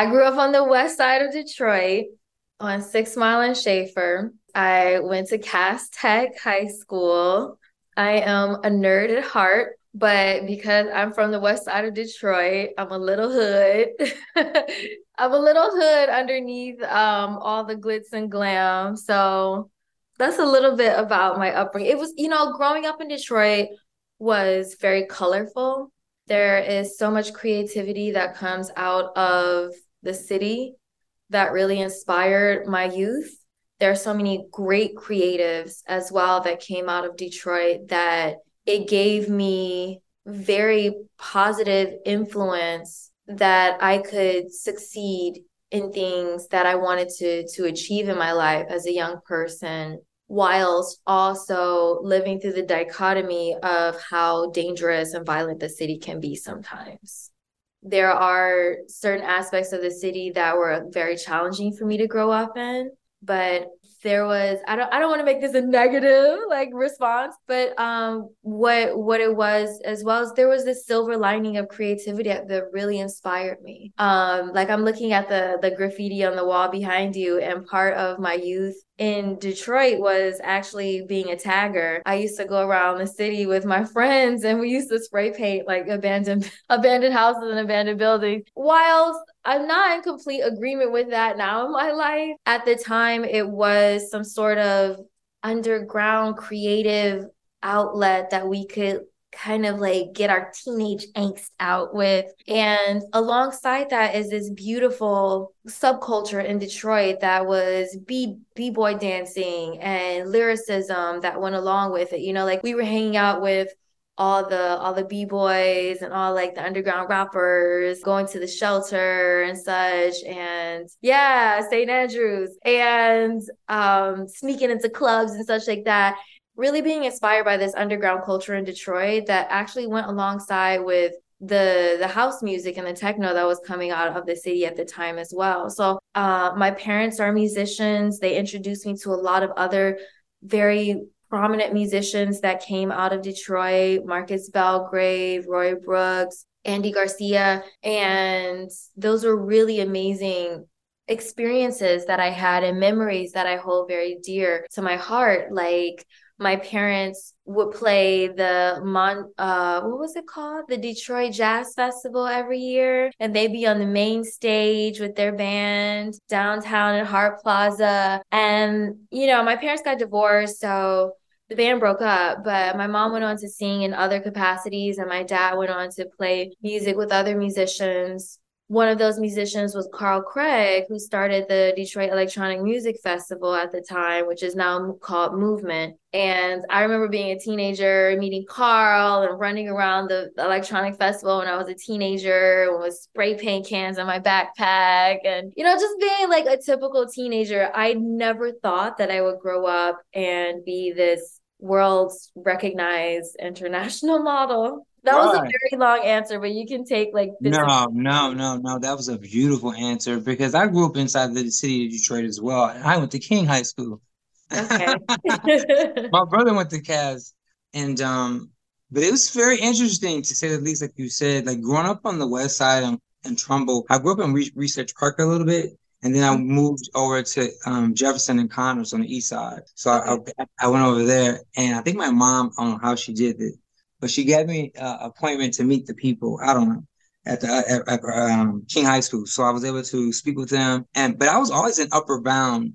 I grew up on the west side of Detroit on Six Mile and Schaefer. I went to Cass Tech High School. I am a nerd at heart, but because I'm from the west side of Detroit, I'm a little hood. I'm a little hood underneath um, all the glitz and glam. So that's a little bit about my upbringing. It was, you know, growing up in Detroit was very colorful. There is so much creativity that comes out of the city that really inspired my youth. There are so many great creatives as well that came out of Detroit that it gave me very positive influence that I could succeed in things that I wanted to to achieve in my life as a young person whilst also living through the dichotomy of how dangerous and violent the city can be sometimes. There are certain aspects of the city that were very challenging for me to grow up in, but there was I don't I don't want to make this a negative like response, but um what what it was as well as there was this silver lining of creativity that really inspired me. Um like I'm looking at the the graffiti on the wall behind you and part of my youth in Detroit was actually being a tagger. I used to go around the city with my friends and we used to spray paint like abandoned abandoned houses and abandoned buildings. Whilst I'm not in complete agreement with that now in my life, at the time it was some sort of underground creative outlet that we could kind of like get our teenage angst out with. And alongside that is this beautiful subculture in Detroit that was b b-boy dancing and lyricism that went along with it. You know, like we were hanging out with all the all the b-boys and all like the underground rappers going to the shelter and such and yeah st andrews and um sneaking into clubs and such like that really being inspired by this underground culture in Detroit that actually went alongside with the the house music and the techno that was coming out of the city at the time as well. So uh, my parents are musicians. They introduced me to a lot of other very prominent musicians that came out of Detroit, Marcus Belgrave, Roy Brooks, Andy Garcia, and those were really amazing experiences that I had and memories that I hold very dear to my heart like my parents would play the Mon uh what was it called? The Detroit Jazz Festival every year. And they'd be on the main stage with their band downtown at Hart Plaza. And, you know, my parents got divorced, so the band broke up, but my mom went on to sing in other capacities, and my dad went on to play music with other musicians one of those musicians was Carl Craig, who started the Detroit Electronic Music Festival at the time, which is now called Movement. And I remember being a teenager, meeting Carl and running around the electronic festival when I was a teenager with spray paint cans on my backpack and, you know, just being like a typical teenager. I never thought that I would grow up and be this world's recognized international model. That right. was a very long answer, but you can take like no, no, no, no. That was a beautiful answer because I grew up inside the city of Detroit as well. I went to King High School. Okay. My brother went to Cass, and um, but it was very interesting to say the least. Like you said, like growing up on the west side and, and Trumbull, I grew up in Re- Research Park a little bit, and then I moved over to um, Jefferson and Connors on the east side. So okay. I, I went over there, and I think my mom, I don't know how she did it but she gave me an appointment to meet the people. I don't know at the at, at um, King High School, so I was able to speak with them. And but I was always in Upward Bound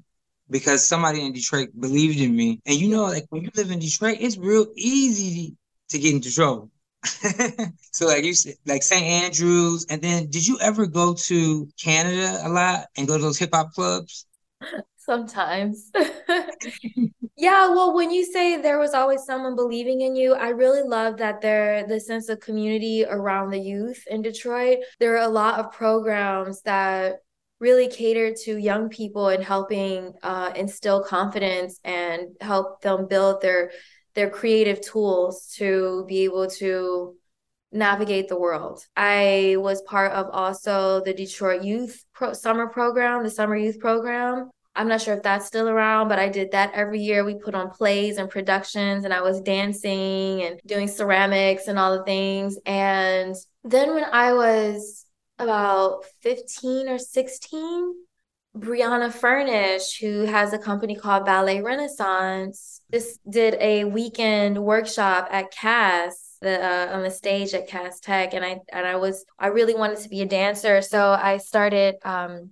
because somebody in Detroit believed in me. And you know, like when you live in Detroit, it's real easy to get into trouble. so like you said, like St. Andrews, and then did you ever go to Canada a lot and go to those hip hop clubs? Sometimes. Yeah, well, when you say there was always someone believing in you, I really love that there the sense of community around the youth in Detroit. There are a lot of programs that really cater to young people and helping uh, instill confidence and help them build their their creative tools to be able to navigate the world. I was part of also the Detroit Youth Pro- Summer Program, the Summer Youth Program, I'm not sure if that's still around, but I did that every year. We put on plays and productions, and I was dancing and doing ceramics and all the things. And then when I was about 15 or 16. Brianna Furnish, who has a company called Ballet Renaissance, just did a weekend workshop at Cass the, uh, on the stage at Cass Tech, and I and I was I really wanted to be a dancer, so I started um,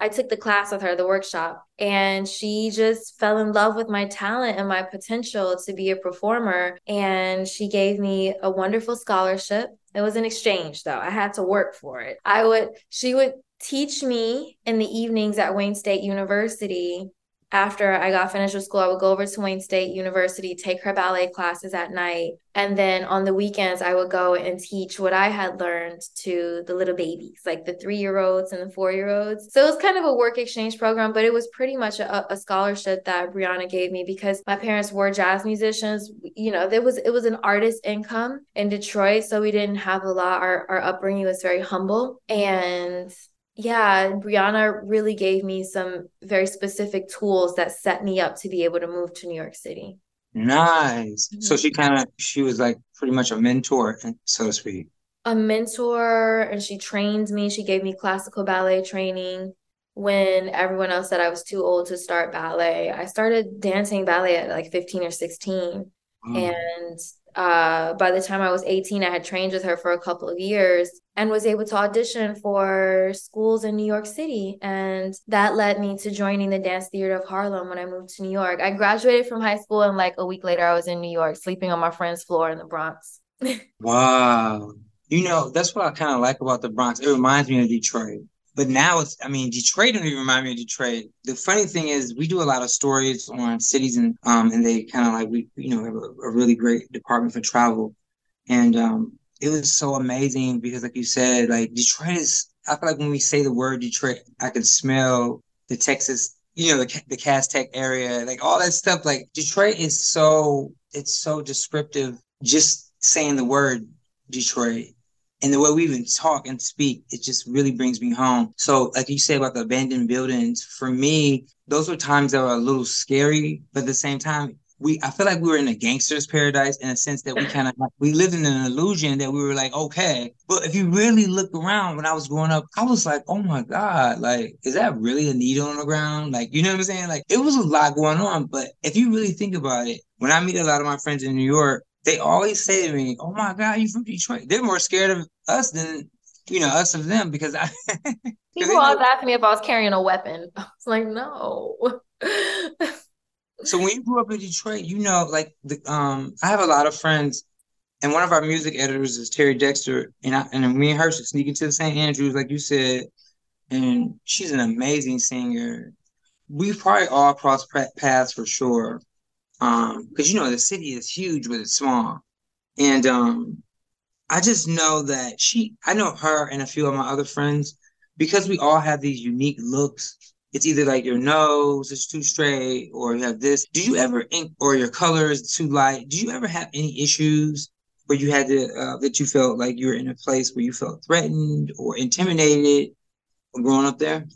I took the class with her, the workshop, and she just fell in love with my talent and my potential to be a performer. And she gave me a wonderful scholarship. It was an exchange, though. I had to work for it. I would, she would teach me in the evenings at Wayne State University after I got finished with school, I would go over to Wayne State University, take her ballet classes at night. And then on the weekends, I would go and teach what I had learned to the little babies, like the three year olds and the four year olds. So it was kind of a work exchange program, but it was pretty much a, a, scholarship that Brianna gave me because my parents were jazz musicians. You know, there was it was an artist income in Detroit. So we didn't have a lot. Our, our upbringing was very humble. And yeah, Brianna really gave me some very specific tools that set me up to be able to move to New York City. Nice. Mm-hmm. So she kind of she was like pretty much a mentor, so to speak. A mentor, and she trained me. She gave me classical ballet training when everyone else said I was too old to start ballet. I started dancing ballet at like 15 or 16. Mm. And uh, by the time I was 18, I had trained with her for a couple of years and was able to audition for schools in New York City. And that led me to joining the Dance Theater of Harlem when I moved to New York. I graduated from high school, and like a week later, I was in New York sleeping on my friend's floor in the Bronx. wow. You know, that's what I kind of like about the Bronx. It reminds me of Detroit. But now it's, I mean, Detroit don't even remind me of Detroit. The funny thing is, we do a lot of stories on cities, and um, and they kind of like we, you know, have a, a, really great department for travel, and um, it was so amazing because, like you said, like Detroit is. I feel like when we say the word Detroit, I can smell the Texas, you know, the the Cass Tech area, like all that stuff. Like Detroit is so, it's so descriptive. Just saying the word Detroit and the way we even talk and speak, it just really brings me home. So, like you say about the abandoned buildings, for me, those were times that were a little scary, but at the same time, we I feel like we were in a gangster's paradise in a sense that we kind of we lived in an illusion that we were like okay, but if you really look around when I was growing up, I was like, oh my god, like is that really a needle on the ground? Like you know what I'm saying? Like it was a lot going on, but if you really think about it, when I meet a lot of my friends in New York, they always say to me, "Oh my God, you from Detroit?" They're more scared of us than you know us of them because I. People always ask me if I was carrying a weapon. I was like, no. so when you grew up in Detroit, you know, like the um, I have a lot of friends, and one of our music editors is Terry Dexter, and I and me and her should sneak into St. Andrews, like you said, and she's an amazing singer. We've probably all crossed paths for sure um because you know the city is huge but it's small and um i just know that she i know her and a few of my other friends because we all have these unique looks. It's either like your nose is too straight or you have this. Do you ever ink or your color is too light? Do you ever have any issues where you had to uh, that you felt like you were in a place where you felt threatened or intimidated growing up there?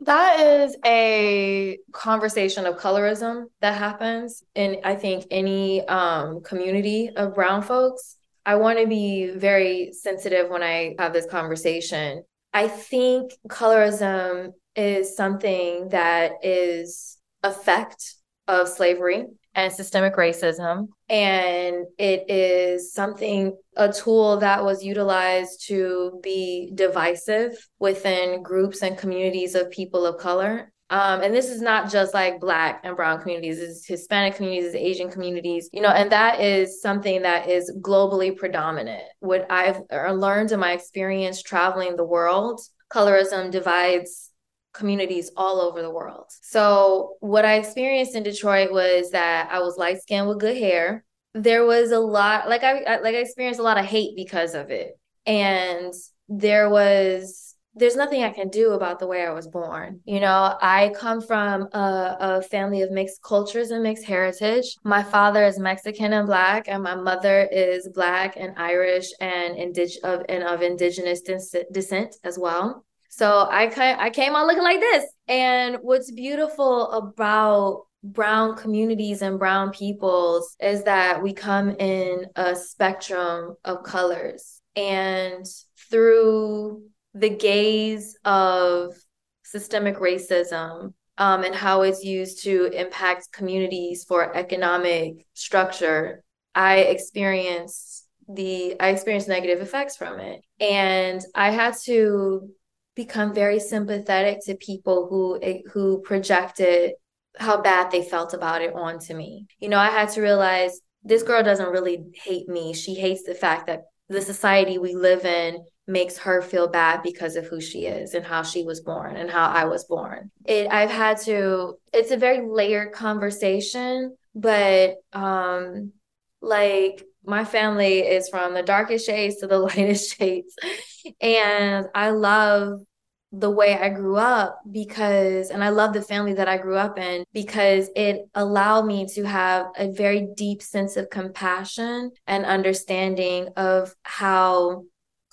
That is a conversation of colorism that happens in, I think, any um, community of brown folks. I want to be very sensitive when I have this conversation. I think colorism is something that is effect of slavery and systemic racism. And it is something, a tool that was utilized to be divisive within groups and communities of people of color. Um, and this is not just like Black and Brown communities, it's Hispanic communities, Asian communities, you know, and that is something that is globally predominant. What I've learned in my experience traveling the world, colorism divides communities all over the world. So, what I experienced in Detroit was that I was light skinned with good hair. There was a lot, like I like I experienced a lot of hate because of it, and there was there's nothing I can do about the way I was born. You know, I come from a, a, family of mixed cultures and mixed heritage. My father is Mexican and black, and my mother is black and Irish and indig- of and of indigenous descent as well. So I I came out looking like this. And what's beautiful about brown communities and brown peoples is that we come in a spectrum of colors and through the gaze of systemic racism um, and how it's used to impact communities for economic structure, I experienced the I experienced negative effects from it. And I had to become very sympathetic to people who who projected how bad they felt about it onto me. You know, I had to realize this girl doesn't really hate me. She hates the fact that the society we live in makes her feel bad because of who she is and how she was born and how I was born. It I've had to it's a very layered conversation, but um like my family is from the darkest shades to the lightest shades. And I love the way I grew up because, and I love the family that I grew up in because it allowed me to have a very deep sense of compassion and understanding of how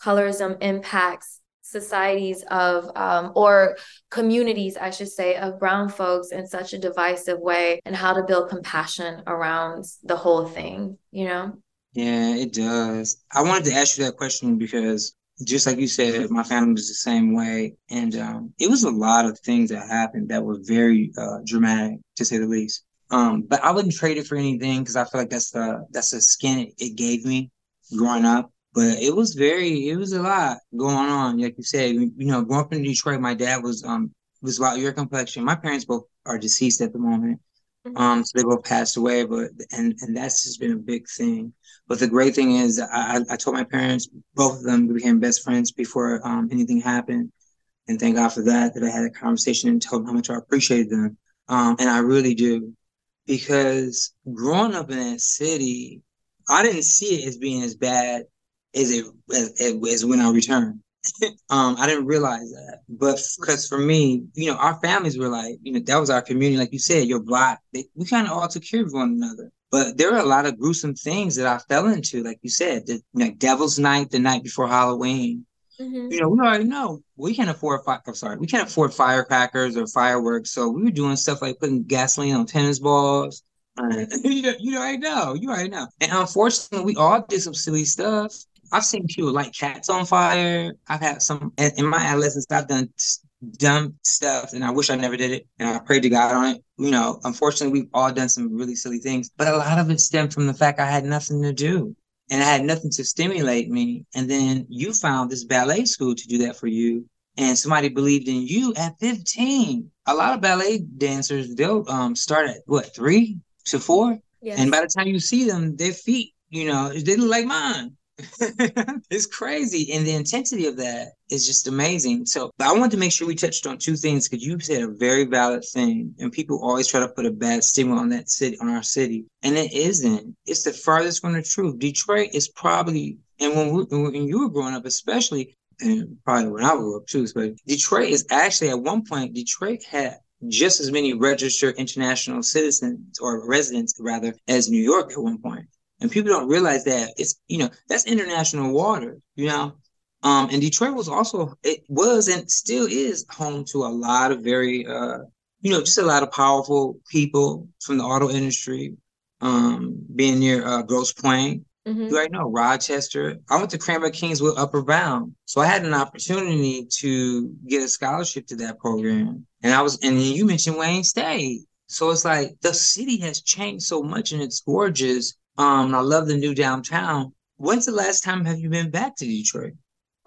colorism impacts societies of um, or communities i should say of brown folks in such a divisive way and how to build compassion around the whole thing you know? Yeah it does. I wanted to ask you that question because just like you said my family was the same way. And um, it was a lot of things that happened that were very uh, dramatic to say the least. Um, but i wouldn't trade it for anything because i feel like that's the that's the skin it, it gave me growing up but it was very, it was a lot going on. Like you said, you know, growing up in Detroit, my dad was um was about your complexion. My parents both are deceased at the moment. Mm-hmm. Um, so they both passed away, but and and that's just been a big thing. But the great thing is, I I told my parents, both of them became best friends before um anything happened, and thank God for that. That I had a conversation and told them how much I appreciated them. Um, and I really do, because growing up in that city, I didn't see it as being as bad is it as, as when I return. um, I didn't realize that, but because for me, you know, our families were like, you know, that was our community. Like you said, your block, they, we kind of all took care of one another. But there are a lot of gruesome things that I fell into, like you said, the like Devil's Night, the night before Halloween. Mm-hmm. You know, we already know we can't afford. Fi- I'm sorry, we can't afford firecrackers or fireworks. So we were doing stuff like putting gasoline on tennis balls. You know, you already know. You already know. And unfortunately, we all did some silly stuff. I've seen people light cats on fire. I've had some in my adolescence. I've done dumb stuff, and I wish I never did it. And I prayed to God on it. You know, unfortunately, we've all done some really silly things, but a lot of it stemmed from the fact I had nothing to do, and I had nothing to stimulate me. And then you found this ballet school to do that for you, and somebody believed in you at 15. A lot of ballet dancers they'll um, start at what three to four, yes. and by the time you see them, their feet, you know, they look like mine it's crazy. And the intensity of that is just amazing. So I wanted to make sure we touched on two things because you said a very valid thing. And people always try to put a bad stigma on that city, on our city. And it isn't. It's the farthest from the truth. Detroit is probably, and when, we, when you were growing up, especially, and probably when I grew up too, but Detroit is actually at one point, Detroit had just as many registered international citizens or residents rather as New York at one point. And people don't realize that it's, you know, that's international water, you know. Um, and Detroit was also, it was and still is home to a lot of very, uh, you know, just a lot of powerful people from the auto industry, um, being near uh, Grosse Pointe. Mm-hmm. You already know Rochester. I went to Cranbrook Kingswood Upward Bound. So I had an opportunity to get a scholarship to that program. And I was, and then you mentioned Wayne State. So it's like the city has changed so much and it's gorgeous. Um, I love the new downtown. When's the last time have you been back to Detroit?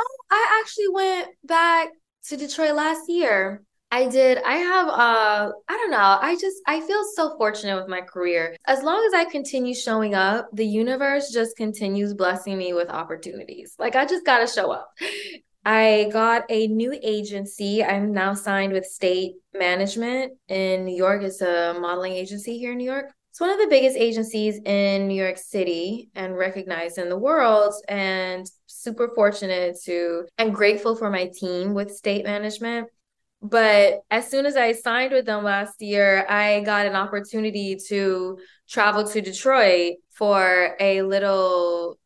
Oh, I actually went back to Detroit last year. I did. I have uh I don't know. I just I feel so fortunate with my career. As long as I continue showing up, the universe just continues blessing me with opportunities. Like I just got to show up. I got a new agency. I'm now signed with State Management in New York. It's a modeling agency here in New York. It's one of the biggest agencies in New York City and recognized in the world. And super fortunate to and grateful for my team with state management. But as soon as I signed with them last year, I got an opportunity to travel to Detroit for a little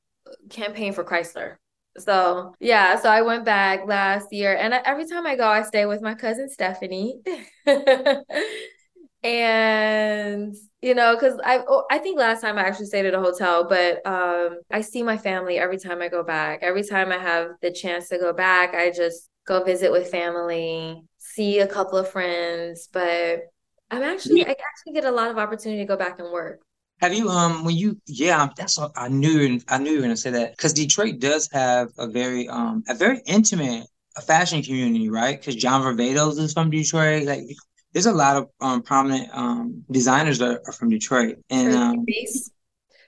campaign for Chrysler. So yeah, so I went back last year, and every time I go, I stay with my cousin Stephanie. and you know because i oh, i think last time i actually stayed at a hotel but um i see my family every time i go back. Every time i have the chance to go back i just go visit with family, see a couple of friends, but I'm actually I actually get a lot of opportunity to go back and work. Have you um when you yeah that's what I knew I knew you were gonna say that because Detroit does have a very um a very intimate fashion community right? Because John Varvatos is from Detroit like there's a lot of um prominent um designers that are from Detroit and um,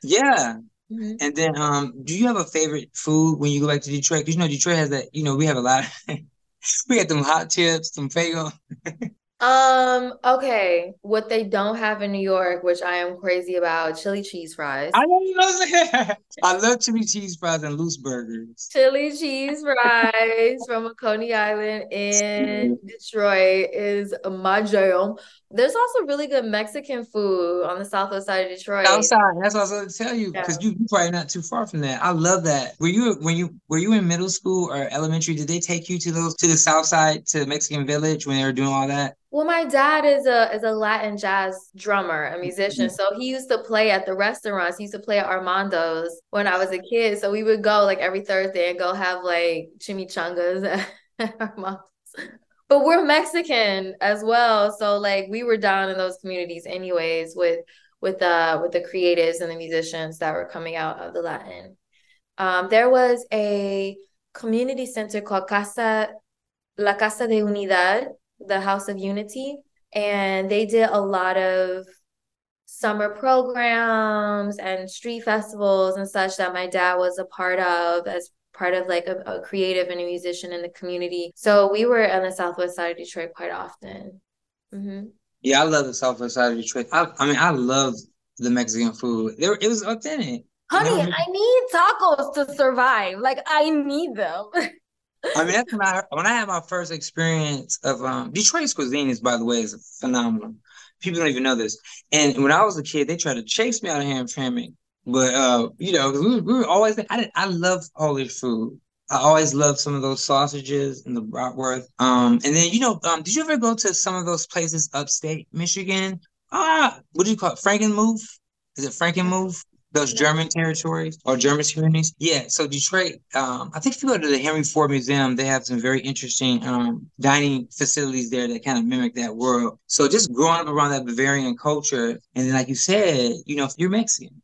yeah. Mm-hmm. and then um do you have a favorite food when you go back to Detroit? Because you know Detroit has that you know we have a lot of, we got them hot chips some Faygo Um, okay. What they don't have in New York, which I am crazy about, chili cheese fries. I love that. I love chili cheese fries and loose burgers. Chili cheese fries from Coney Island in Detroit is my jam. There's also really good Mexican food on the southwest side of Detroit. Outside, that's what I was going to tell you because yeah. you probably not too far from that. I love that. Were you when you were you in middle school or elementary? Did they take you to those to the south side to Mexican Village when they were doing all that? Well, my dad is a is a Latin jazz drummer, a musician. Mm-hmm. So he used to play at the restaurants. He used to play at Armando's when I was a kid. So we would go like every Thursday and go have like chimichangas at Armando's. But we're Mexican as well. So like we were down in those communities anyways with with the with the creatives and the musicians that were coming out of the Latin. Um, there was a community center called Casa La Casa de Unidad the House of Unity, and they did a lot of summer programs and street festivals and such that my dad was a part of as part of like a, a creative and a musician in the community. So we were on the southwest side of Detroit quite often. Mm-hmm. Yeah, I love the southwest side of Detroit. I, I mean, I love the Mexican food. There, it was authentic. Honey? I need tacos to survive. Like I need them. I mean, that's when I when I had my first experience of um Detroit's cuisine is by the way is phenomenal. People don't even know this. And when I was a kid, they tried to chase me out of Hamtramck. But uh, you know, we, we were always I did, I love Polish food. I always loved some of those sausages and the bratwurst. Um, and then you know, um, did you ever go to some of those places upstate Michigan? Ah, what do you call it? Frankenmuth? Is it Frankenmuth? those German territories or German communities. Yeah. So Detroit, um, I think if you go to the Henry Ford Museum, they have some very interesting um, dining facilities there that kind of mimic that world. So just growing up around that Bavarian culture, and then like you said, you know, you're Mexican.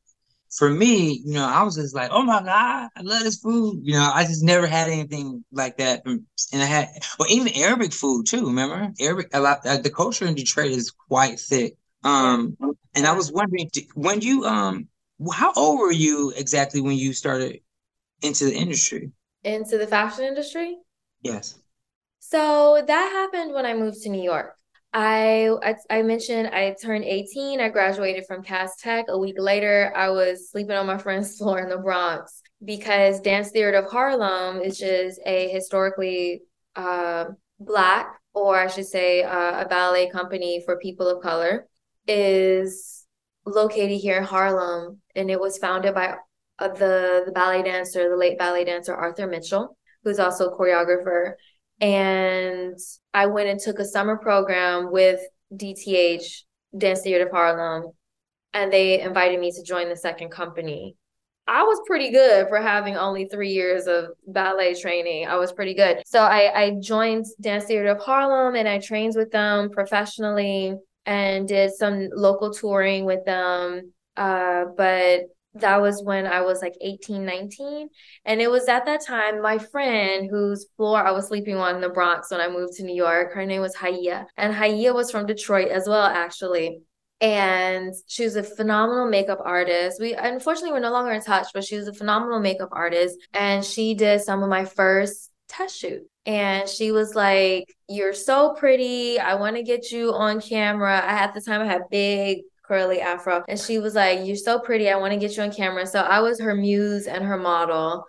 For me, you know, I was just like, oh my God, I love this food. You know, I just never had anything like that. And I had, well, even Arabic food too, remember? Arabic, a lot, uh, the culture in Detroit is quite thick. Um, and I was wondering, when you, um, how old were you exactly when you started into the industry? Into the fashion industry? Yes. So that happened when I moved to New York. I, I, mentioned I turned 18. I graduated from Cass Tech. A week later, I was sleeping on my friend's floor in the Bronx because Dance Theater of Harlem, which is a historically uh, black, or I should say, uh, a ballet company for people of color, is located here in Harlem, and it was founded by uh, the the ballet dancer, the late ballet dancer Arthur Mitchell, who's also a choreographer. And I went and took a summer program with DTH, Dance Theater of Harlem, and they invited me to join the second company. I was pretty good for having only three years of ballet training. I was pretty good. So I, I joined Dance Theater of Harlem and I trained with them professionally and did some local touring with them. Uh, but that was when I was like 18, 19. And it was at that time my friend whose floor I was sleeping on in the Bronx when I moved to New York, her name was Haya. And Haya was from Detroit as well, actually. And she was a phenomenal makeup artist. We unfortunately we're no longer in touch, but she was a phenomenal makeup artist. And she did some of my first test shoot and she was like, You're so pretty. I want to get you on camera. I at the time I had big curly afro. And she was like, You're so pretty. I want to get you on camera. So I was her muse and her model.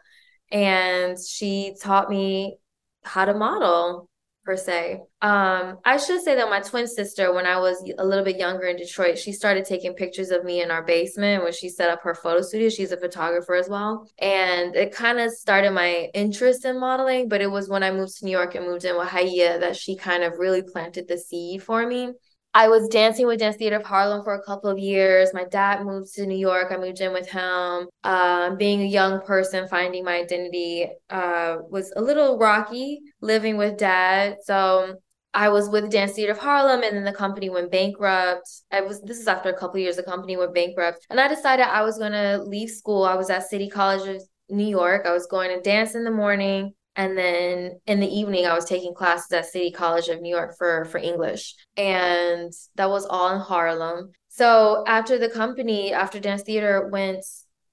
And she taught me how to model per se. Um, I should say that my twin sister, when I was a little bit younger in Detroit, she started taking pictures of me in our basement when she set up her photo studio. She's a photographer as well. And it kind of started my interest in modeling, but it was when I moved to New York and moved in with Haya that she kind of really planted the seed for me. I was dancing with Dance Theater of Harlem for a couple of years. My dad moved to New York. I moved in with him. Um, being a young person, finding my identity uh, was a little rocky living with dad. So I was with Dance Theater of Harlem, and then the company went bankrupt. I was this is after a couple of years. The company went bankrupt, and I decided I was going to leave school. I was at City College of New York. I was going to dance in the morning, and then in the evening I was taking classes at City College of New York for for English, and that was all in Harlem. So after the company, after Dance Theater went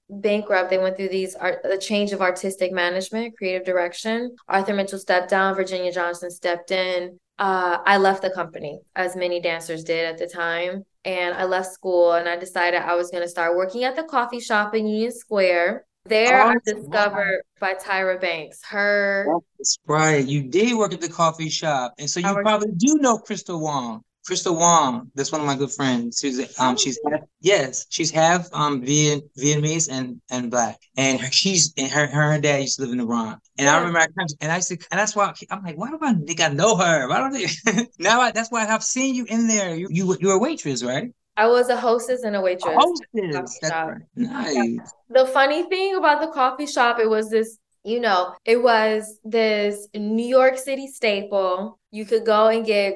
bankrupt. They went through these art, the change of artistic management, creative direction. Arthur Mitchell stepped down. Virginia Johnson stepped in uh, I left the company, as many dancers did at the time. And I left school and I decided I was going to start working at the coffee shop in Union Square. There, oh, I discovered by Tyra Banks. Her. That's right. You did work at the coffee shop. And so you probably do know Crystal Wong. Crystal Wong, that's one of my good friends. She's um oh, she's half, yes, she's half um Viet, Vietnamese and and black, and her, she's and her her and dad used to live in the Bronx. And yeah. I remember I and I said and that's why I'm like, why do I think I know her? Why don't they? now I, that's why I've seen you in there. You you you're a waitress, right? I was a hostess and a waitress. A hostess, that's right. Nice. The funny thing about the coffee shop, it was this you know, it was this New York City staple. You could go and get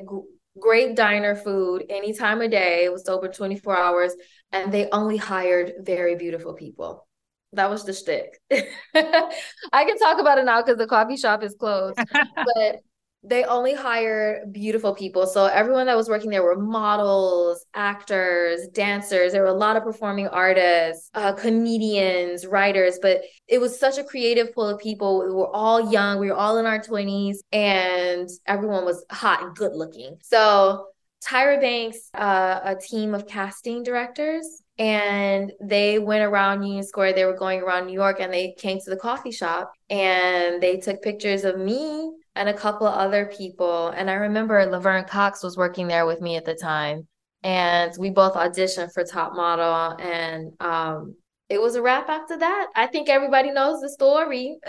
great diner food any time of day. It was open 24 hours and they only hired very beautiful people. That was the shtick. I can talk about it now because the coffee shop is closed. but they only hire beautiful people. So everyone that was working there were models, actors, dancers. There were a lot of performing artists, uh, comedians, writers. But it was such a creative pool of people. We were all young. We were all in our 20s, and everyone was hot and good looking. So Tyra Banks, uh, a team of casting directors, and they went around Union Square. They were going around New York and they came to the coffee shop and they took pictures of me and a couple of other people. And I remember Laverne Cox was working there with me at the time. And we both auditioned for Top Model. And um, it was a wrap after that. I think everybody knows the story.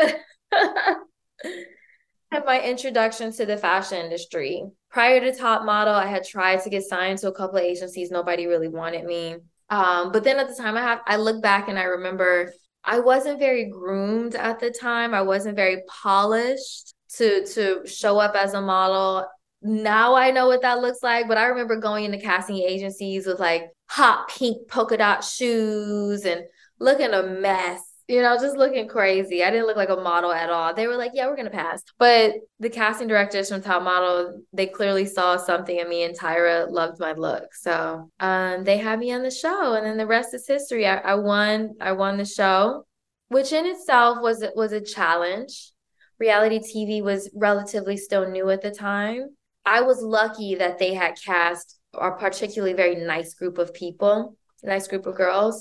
and my introduction to the fashion industry. Prior to Top Model, I had tried to get signed to a couple of agencies. Nobody really wanted me. Um, but then at the time, I have I look back and I remember I wasn't very groomed at the time. I wasn't very polished to to show up as a model. Now I know what that looks like, but I remember going into casting agencies with like hot pink polka dot shoes and looking a mess you know, just looking crazy. I didn't look like a model at all. They were like, yeah, we're going to pass. But the casting directors from Top Model, they clearly saw something in me, and Tyra loved my look. So um, they had me on the show, and then the rest is history. I, I won. I won the show, which in itself was was a challenge reality TV was relatively still new at the time. I was lucky that they had cast a particularly very nice group of people, nice group of girls.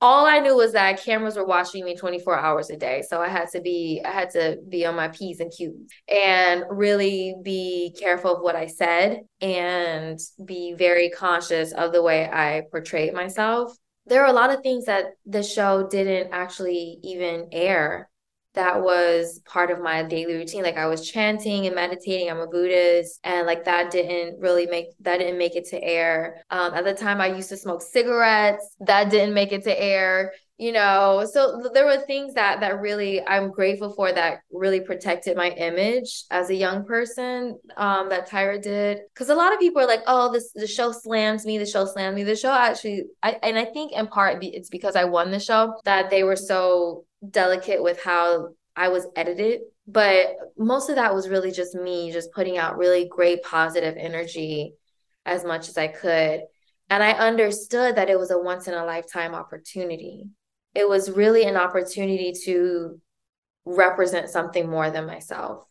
All I knew was that cameras were watching me 24 hours a day. So I had to be I had to be on my P's and Q's and really be careful of what I said and be very conscious of the way I portrayed myself. There are a lot of things that the show didn't actually even air that was part of my daily routine. Like I was chanting and meditating. I'm a Buddhist, and like that didn't really make that didn't make it to air. Um, at the time, I used to smoke cigarettes. That didn't make it to air. You know, so there were things that that really I'm grateful for that really protected my image as a young person. Um, that Tyra did because a lot of people are like, "Oh, this the show slams me. The show slams me." The show actually, I and I think in part it's because I won the show that they were so delicate with how I was edited, but most of that was really just me just putting out really great positive energy as much as I could. And I understood that it was a once in a lifetime opportunity. It was really an opportunity to represent something more than myself.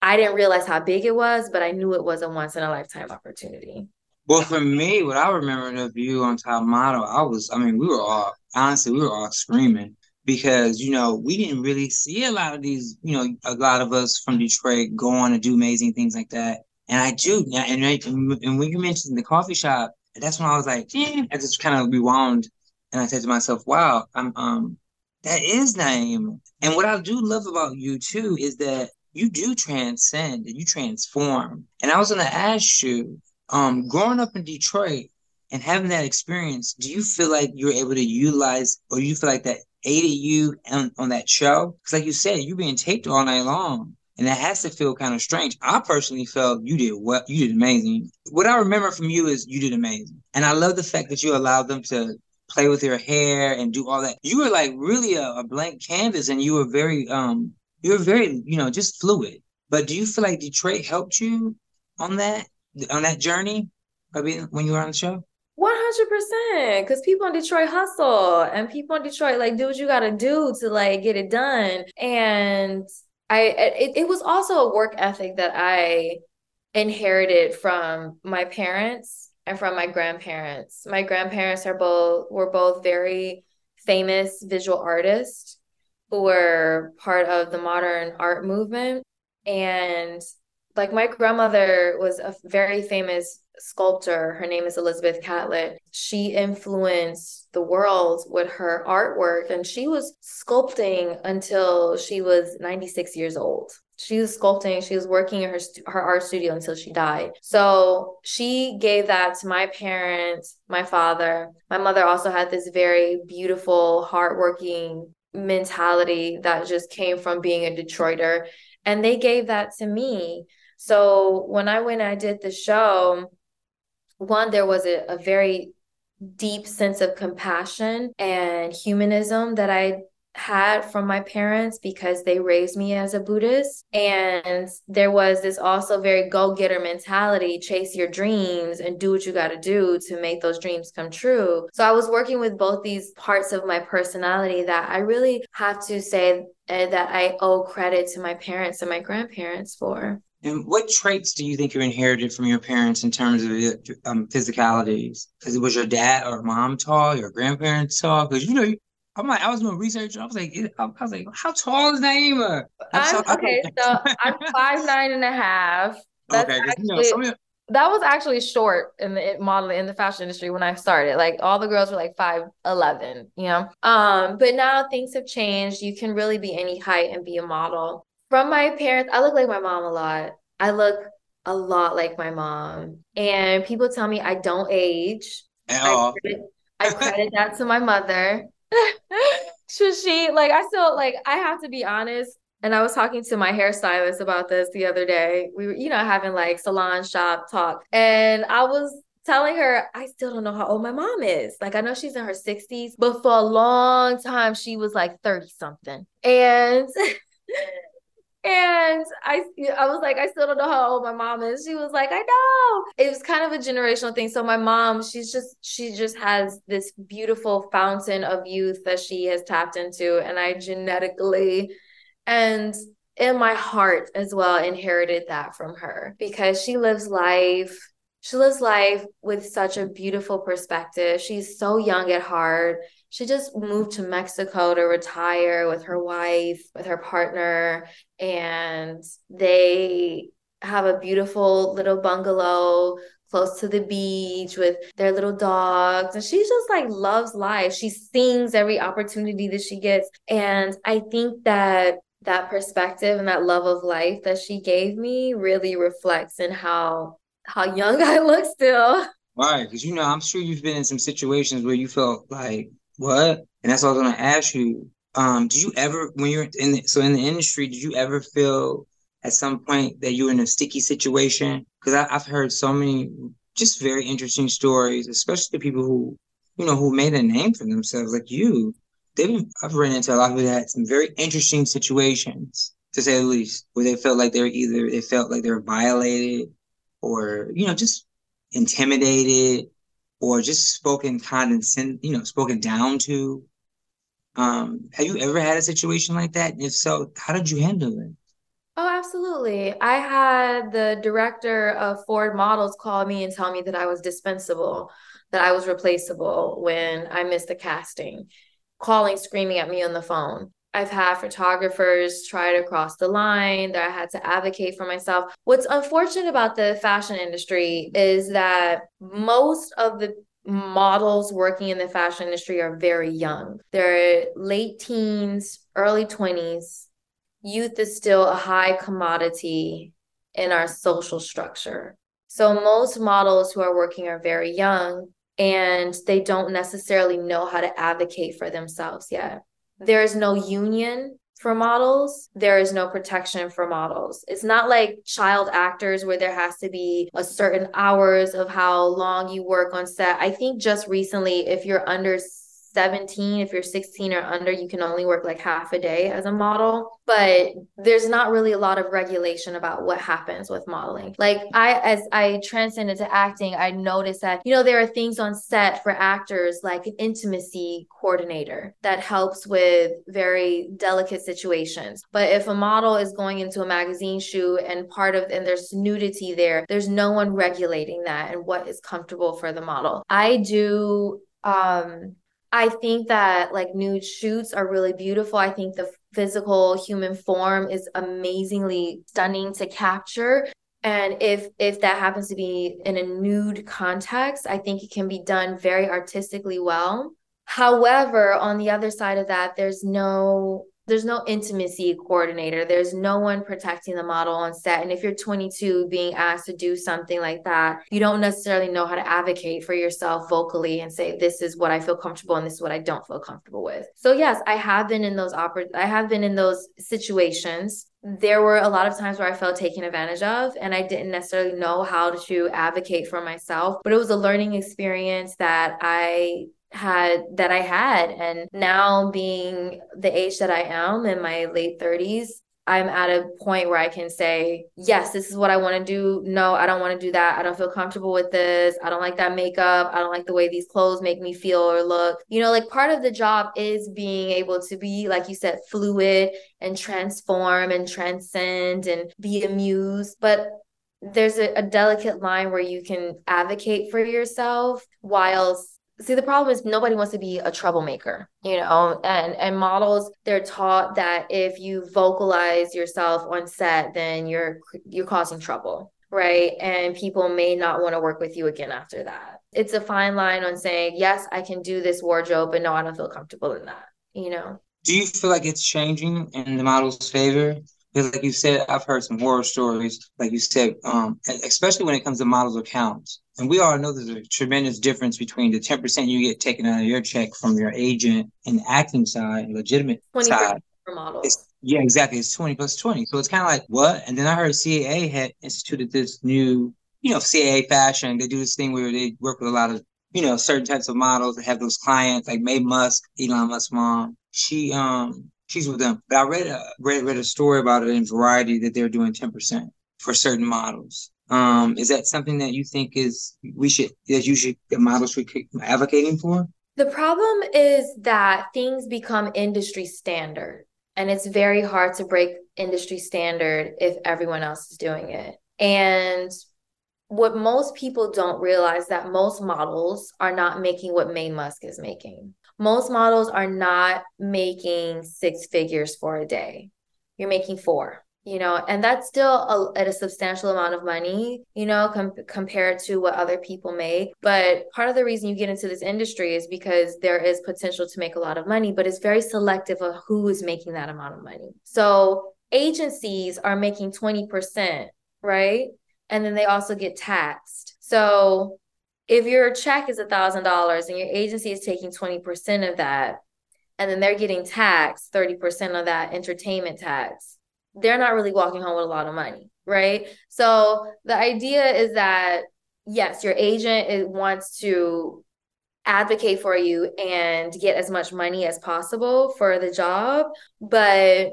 I didn't realize how big it was, but I knew it was a once in a lifetime opportunity. Well, for me, what I remember of you on Top Model, I was, I mean, we were all, honestly, we were all screaming because you know we didn't really see a lot of these you know a lot of us from detroit go on to do amazing things like that and i do and, and when you mentioned the coffee shop that's when i was like eh, i just kind of rewound and i said to myself wow i'm um that is Naima. and what i do love about you too is that you do transcend and you transform and i was going to ask you Um, growing up in Detroit and having that experience, do you feel like you're able to utilize, or you feel like that aided you on, on that show? Because, like you said, you're being taped all night long, and that has to feel kind of strange. I personally felt you did what you did amazing. What I remember from you is you did amazing, and I love the fact that you allowed them to play with your hair and do all that. You were like really a, a blank canvas, and you were very um, you were very you know just fluid. But do you feel like Detroit helped you on that on that journey? I mean, when you were on the show. One hundred percent, because people in Detroit hustle, and people in Detroit like do what you got to do to like get it done. And I, it, it was also a work ethic that I inherited from my parents and from my grandparents. My grandparents are both were both very famous visual artists who were part of the modern art movement. And like my grandmother was a very famous sculptor. Her name is Elizabeth Catlett. She influenced the world with her artwork and she was sculpting until she was 96 years old. She was sculpting, she was working in her her art studio until she died. So, she gave that to my parents, my father. My mother also had this very beautiful, hardworking mentality that just came from being a Detroiter and they gave that to me. So when I went I did the show, one, there was a, a very deep sense of compassion and humanism that I had from my parents because they raised me as a Buddhist. And there was this also very go getter mentality chase your dreams and do what you got to do to make those dreams come true. So I was working with both these parts of my personality that I really have to say eh, that I owe credit to my parents and my grandparents for. And what traits do you think you inherited from your parents in terms of um, physicalities? Because it was your dad or mom tall, your grandparents tall? Because you know, I'm like, I was doing research. I was like, I was like, how tall is Naima? I'm, okay, so I'm five nine and a half. That's okay, actually, you know, that was actually short in the modeling in the fashion industry when I started. Like all the girls were like five eleven, you know. Um, but now things have changed. You can really be any height and be a model from my parents, I look like my mom a lot. I look a lot like my mom. And people tell me I don't age. I credit, I credit that to my mother. so she like I still like I have to be honest. And I was talking to my hairstylist about this the other day. We were, you know, having like salon shop talk. And I was telling her I still don't know how old my mom is. Like I know she's in her 60s, but for a long time she was like 30 something. And And I, I was like, I still don't know how old my mom is. She was like, I know. It was kind of a generational thing. So my mom, she's just, she just has this beautiful fountain of youth that she has tapped into, and I genetically and in my heart as well inherited that from her because she lives life. She lives life with such a beautiful perspective. She's so young at heart she just moved to Mexico to retire with her wife, with her partner, and they have a beautiful little bungalow close to the beach with their little dogs. And she just like loves life. She sings every opportunity that she gets. And I think that that perspective and that love of life that she gave me really reflects in how how young I look still. Right, because you know, I'm sure you've been in some situations where you felt like what? And that's what I was gonna ask you. Um, did you ever, when you're in the, so in the industry, did you ever feel at some point that you were in a sticky situation? Because I've heard so many just very interesting stories, especially the people who, you know, who made a name for themselves, like you. They've I've run into a lot of people that had some very interesting situations, to say the least, where they felt like they were either they felt like they were violated or, you know, just intimidated or just spoken condescend, you know, spoken down to. Um, have you ever had a situation like that? if so, how did you handle it? Oh, absolutely. I had the director of Ford Models call me and tell me that I was dispensable, that I was replaceable when I missed the casting, calling, screaming at me on the phone. I've had photographers try to cross the line that I had to advocate for myself. What's unfortunate about the fashion industry is that most of the models working in the fashion industry are very young. They're late teens, early 20s. Youth is still a high commodity in our social structure. So most models who are working are very young and they don't necessarily know how to advocate for themselves yet. There is no union for models, there is no protection for models. It's not like child actors where there has to be a certain hours of how long you work on set. I think just recently, if you're under 17 if you're 16 or under you can only work like half a day as a model. But there's not really a lot of regulation about what happens with modeling. Like i as i transcend into acting i noticed that you know there are things on set for actors like an intimacy coordinator that helps with very delicate situations. But if a model is going into a magazine shoot and part of and there's nudity there there's no one regulating that and what is comfortable for the model. I do um I think that like nude shoots are really beautiful. I think the physical human form is amazingly stunning to capture. And if if that happens to be in a nude context, I think it can be done very artistically well. However, on the other side of that, there's no there's no intimacy coordinator. There's no one protecting the model on set. And if you're 22 being asked to do something like that, you don't necessarily know how to advocate for yourself vocally and say, this is what I feel comfortable and this is what I don't feel comfortable with. So yes, I have been in those oper- I have been in those situations. There were a lot of times where I felt taken advantage of and I didn't necessarily know how to advocate for myself, but it was a learning experience that I had that I had. And now being the age that I am in my late 30s, I'm at a point where I can say, yes, this is what I want to do. No, I don't want to do that. I don't feel comfortable with this. I don't like that makeup. I don't like the way these clothes make me feel or look. You know, like part of the job is being able to be, like you said, fluid and transform and transcend and be amused. But there's a, a delicate line where you can advocate for yourself whilst see the problem is nobody wants to be a troublemaker you know and and models they're taught that if you vocalize yourself on set then you're you're causing trouble right? And people may not want to work with you again after that. It's a fine line on saying yes i can do this wardrobe but no i don't feel comfortable in that you know? Do you feel like it's changing in the model's favor because like you said, I've heard some horror stories, like you said, um, especially when it comes to models accounts. And we all know there's a tremendous difference between the 10% you get taken out of your check from your agent and the acting side, legitimate side. For models. It's, yeah, exactly. It's 20 plus 20. So it's kind of like, what? And then I heard CAA had instituted this new, you know, CAA fashion. They do this thing where they work with a lot of, you know, certain types of models that have those clients, like Maye Musk, Elon Musk's mom. She, um, she's with them. But I read a read, read a story about it in Variety that they're doing ten percent for certain models. Um, is that something that you think is we should that you should the models should keep advocating for? The problem is that things become industry standard, and it's very hard to break industry standard if everyone else is doing it. And what most people don't realize that most models are not making what Maye Musk is making most models are not making six figures for a day. You're making four, you know, and that's still a, at a substantial amount of money, you know, com- compared to what other people make. But part of the reason you get into this industry is because there is potential to make a lot of money, but it's very selective of who is making that amount of money. So agencies are making 20%, right? And then they also get taxed. So if your check is a thousand dollars and your agency is taking 20% of that and then they're getting taxed 30% of that entertainment tax they're not really walking home with a lot of money right? So the idea is that yes your agent wants to advocate for you and get as much money as possible for the job but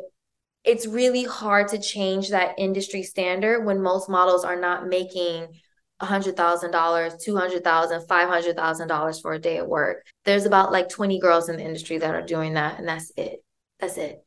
it's really hard to change that industry standard when most models are not making $100,000, $200,000, $500,000 for a day at work. There's about like 20 girls in the industry that are doing that, and that's it. That's it.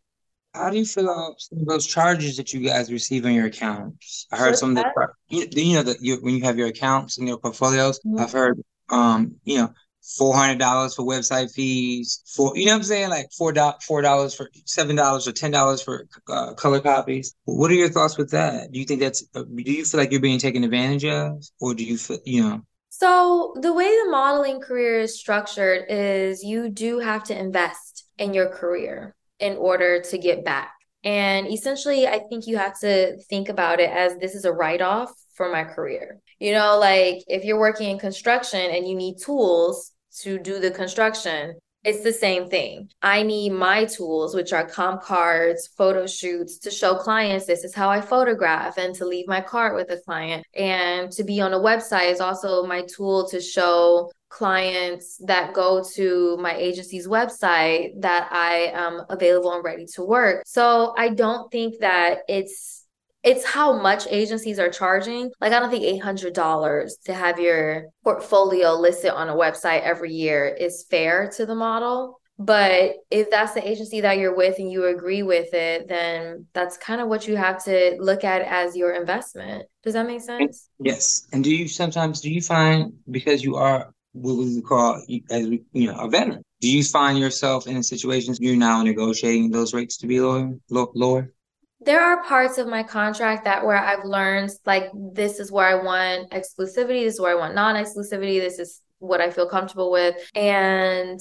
How do you feel about some of those charges that you guys receive on your accounts? I heard What's some that? of the, you, you know, that you, when you have your accounts and your portfolios, mm-hmm. I've heard, um, you know, four hundred dollars for website fees. For you know what I'm saying, like four dollars, four dollars for seven dollars or ten dollars for uh, color copies. What are your thoughts with that? Do you think that's? Uh, do you feel like you're being taken advantage of, or do you feel you know? So the way the modeling career is structured is you do have to invest in your career in order to get back. And essentially, I think you have to think about it as this is a write off for my career. You know, like if you're working in construction and you need tools to do the construction, it's the same thing. I need my tools, which are comp cards, photo shoots to show clients this is how I photograph and to leave my card with a client. And to be on a website is also my tool to show clients that go to my agency's website that I am available and ready to work. So I don't think that it's it's how much agencies are charging. Like, I don't think $800 to have your portfolio listed on a website every year is fair to the model. But if that's the agency that you're with and you agree with it, then that's kind of what you have to look at as your investment. Does that make sense? Yes. And do you sometimes do you find because you are what we would call as you know a veteran, do you find yourself in situations you're now negotiating those rates to be lower? Lower? There are parts of my contract that where I've learned like this is where I want exclusivity, this is where I want non-exclusivity, this is what I feel comfortable with. And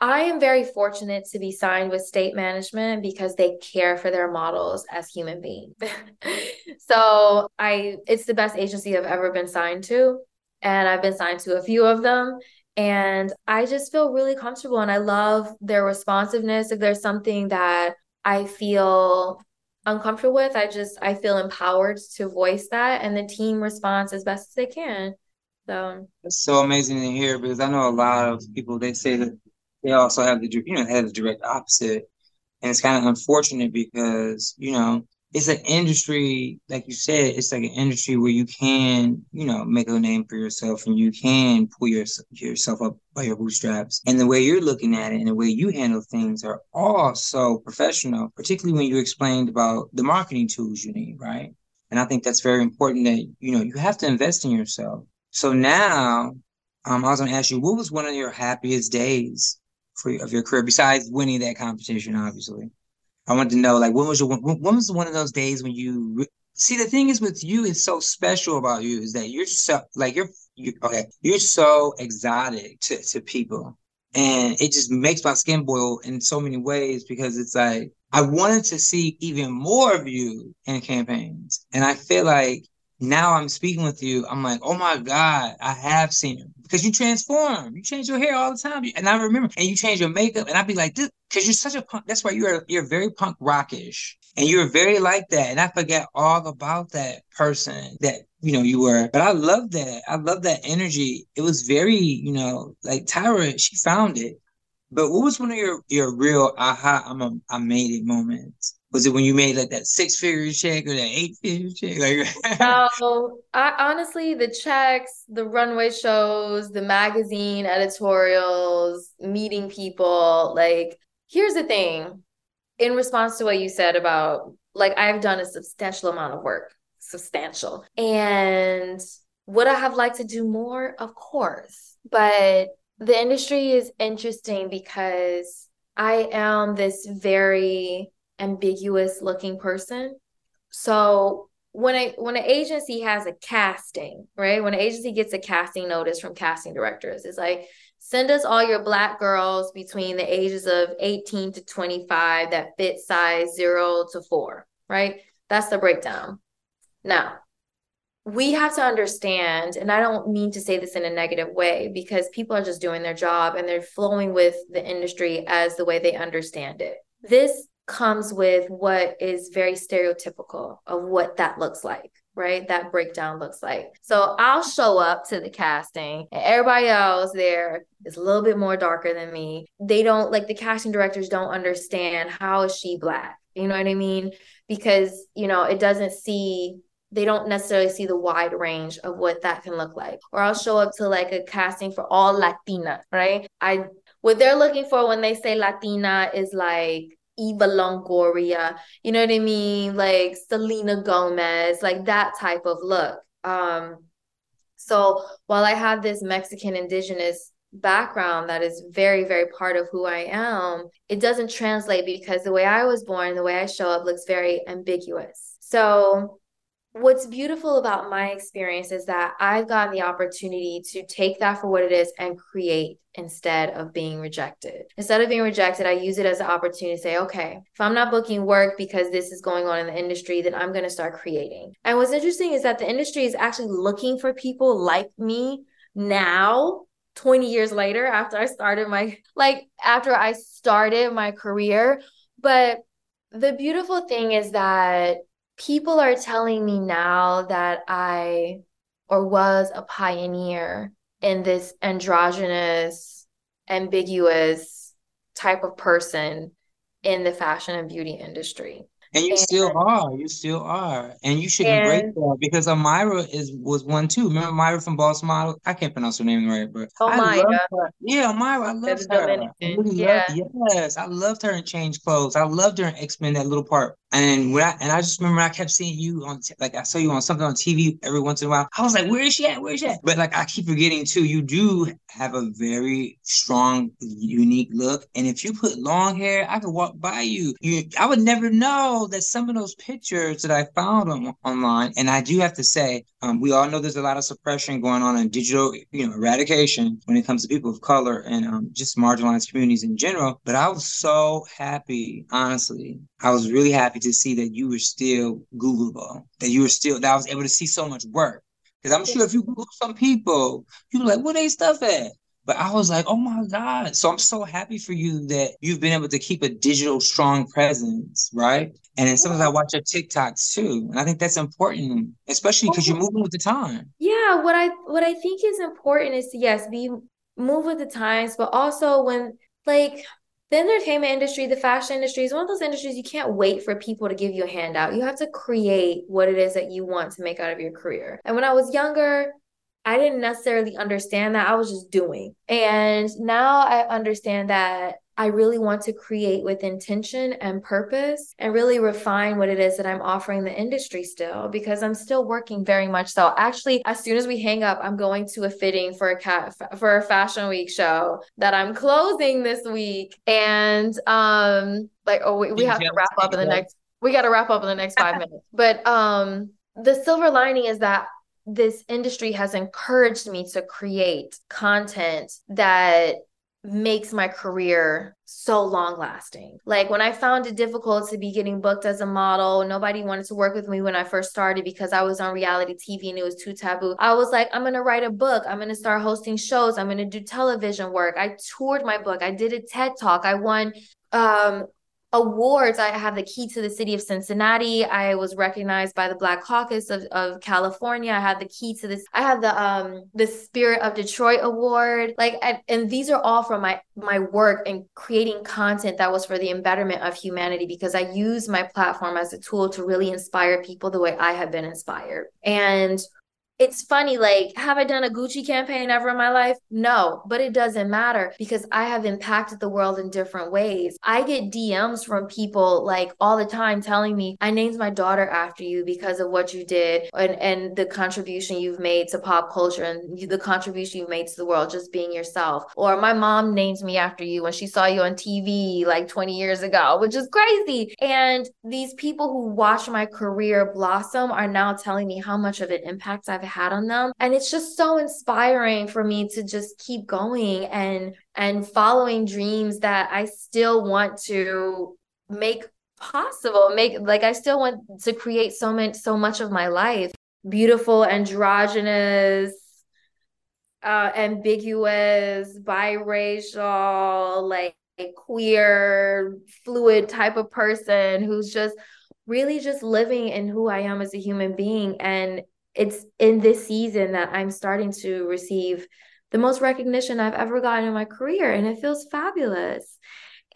I am very fortunate to be signed with state management because they care for their models as human beings. so I it's the best agency I've ever been signed to. And I've been signed to a few of them. And I just feel really comfortable and I love their responsiveness. If there's something that I feel uncomfortable with, I just I feel empowered to voice that and the team responds as best as they can. So it's so amazing to hear because I know a lot of people they say that they also have the you know have the direct opposite. And it's kind of unfortunate because, you know, it's an industry, like you said, it's like an industry where you can, you know, make a name for yourself and you can pull your, yourself up by your bootstraps. And the way you're looking at it and the way you handle things are all so professional, particularly when you explained about the marketing tools you need, right? And I think that's very important that, you know, you have to invest in yourself. So now, um, I was going to ask you, what was one of your happiest days for of your career besides winning that competition, obviously? I wanted to know, like, when was your when, when was one of those days when you see the thing is with you is so special about you is that you're so like you're you okay you're so exotic to to people. And it just makes my skin boil in so many ways because it's like I wanted to see even more of you in campaigns. And I feel like now I'm speaking with you, I'm like, oh my God, I have seen him. Because you transform, you change your hair all the time. And I remember, and you change your makeup, and I'd be like, this, because you're such a punk. That's why you're you're very punk rockish. And you're very like that. And I forget all about that person that, you know, you were. But I love that. I love that energy. It was very, you know, like Tyra, she found it. But what was one of your your real aha, I'm a, I made it moments? Was it when you made like that six figure check or that eight figure check? Like no, I honestly the checks, the runway shows, the magazine editorials, meeting people. Like, here's the thing. In response to what you said about like I've done a substantial amount of work, substantial. And would I have liked to do more? Of course. But the industry is interesting because I am this very ambiguous looking person. So when a when an agency has a casting, right? When an agency gets a casting notice from casting directors, it's like send us all your black girls between the ages of 18 to 25 that fit size 0 to 4, right? That's the breakdown. Now, we have to understand, and I don't mean to say this in a negative way because people are just doing their job and they're flowing with the industry as the way they understand it. This comes with what is very stereotypical of what that looks like right? That breakdown looks like. So I'll show up to the casting, and everybody else there is a little bit more darker than me. They don't like the casting directors don't understand how is she black? You know what I mean? Because, you know, it doesn't see they don't necessarily see the wide range of what that can look like. Or I'll show up to like a casting for all Latina, right? I what they're looking for when they say Latina is like Eva Longoria, you know what I mean? Like Selena Gomez, like that type of look. Um, so while I have this Mexican indigenous background that is very, very part of who I am, it doesn't translate because the way I was born, the way I show up looks very ambiguous. So what's beautiful about my experience is that I've gotten the opportunity to take that for what it is and create instead of being rejected. Instead of being rejected, I use it as an opportunity to say, okay, if I'm not booking work because this is going on in the industry, then I'm going to start creating. And what's interesting is that the industry is actually looking for people like me now 20 years later after I started my like after I started my career but the beautiful thing is that people are telling me now that I or was a pioneer in this androgynous, ambiguous type of person in the fashion and beauty industry. And you and, still are. You still are. And you should embrace that because Amira is was one too. Remember Myra from Boss Model? I can't pronounce her name right, but oh my Yeah, Amira, I love her. Really yeah. Loved, yes, I loved her in Change Clothes. I loved her in X Men that little part. And when I and I just remember I kept seeing you on like I saw you on something on TV every once in a while. I was like, where is she at? Where is she at? But like I keep forgetting too, you do have a very strong, unique look. And if you put long hair, I could walk by you. You I would never know that some of those pictures that I found on, online, and I do have to say, um, we all know there's a lot of suppression going on in digital, you know, eradication when it comes to people of color and um, just marginalized communities in general. But I was so happy, honestly. I was really happy to see that you were still Googleable, that you were still that I was able to see so much work. Because I'm sure if you Google some people, you're like, where they stuff at? But I was like, oh my God. So I'm so happy for you that you've been able to keep a digital strong presence, right? And then sometimes I watch your TikToks too. And I think that's important, especially because you're moving with the time. Yeah. What I what I think is important is to yes, be move with the times, but also when like the entertainment industry, the fashion industry is one of those industries you can't wait for people to give you a handout. You have to create what it is that you want to make out of your career. And when I was younger, I didn't necessarily understand that. I was just doing. And now I understand that I really want to create with intention and purpose and really refine what it is that I'm offering the industry still because I'm still working very much so. Actually, as soon as we hang up, I'm going to a fitting for a cat for a fashion week show that I'm closing this week. And um like oh we, we have to wrap up in the next we got to wrap up in the next 5 minutes. But um the silver lining is that this industry has encouraged me to create content that makes my career so long lasting. Like when I found it difficult to be getting booked as a model, nobody wanted to work with me when I first started because I was on reality TV and it was too taboo. I was like, I'm going to write a book. I'm going to start hosting shows. I'm going to do television work. I toured my book. I did a TED talk. I won um awards. I have the key to the city of Cincinnati. I was recognized by the Black Caucus of, of California. I had the key to this. I have the um the Spirit of Detroit Award. Like and, and these are all from my my work in creating content that was for the betterment of humanity because I use my platform as a tool to really inspire people the way I have been inspired. And it's funny, like, have I done a Gucci campaign ever in my life? No, but it doesn't matter because I have impacted the world in different ways. I get DMs from people like all the time telling me, I named my daughter after you because of what you did and, and the contribution you've made to pop culture and the contribution you've made to the world, just being yourself. Or my mom named me after you when she saw you on TV like 20 years ago, which is crazy. And these people who watch my career blossom are now telling me how much of an impact I've had on them. And it's just so inspiring for me to just keep going and and following dreams that I still want to make possible make like I still want to create so much so much of my life. Beautiful androgynous uh ambiguous biracial like queer fluid type of person who's just really just living in who I am as a human being. And it's in this season that I'm starting to receive the most recognition I've ever gotten in my career, and it feels fabulous.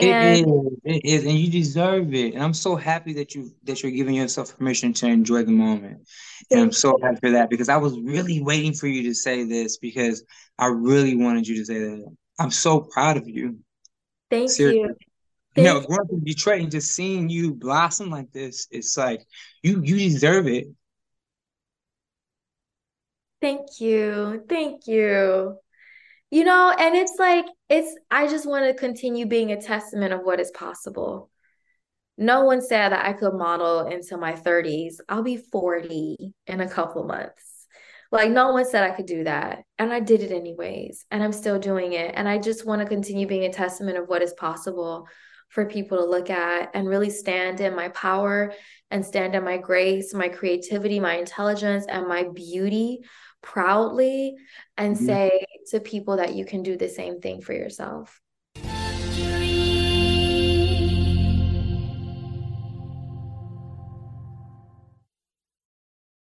And it is, it is, and you deserve it. And I'm so happy that you that you're giving yourself permission to enjoy the moment. And I'm so happy for that because I was really waiting for you to say this because I really wanted you to say that. I'm so proud of you. Thank Seriously. you. you know, growing up in Detroit and just seeing you blossom like this, it's like you you deserve it. Thank you. Thank you. You know, and it's like, it's, I just want to continue being a testament of what is possible. no one said that I could model into my 30s. I'll be 40 in a couple months. Like, no one said I could do that. And I did it anyways. And I'm still doing it. And I just want to continue being a testament of what is possible for people to look at and really stand in my power and stand in my grace, my creativity, my intelligence, and my beauty proudly and mm-hmm. say to people that you can do the same thing for yourself.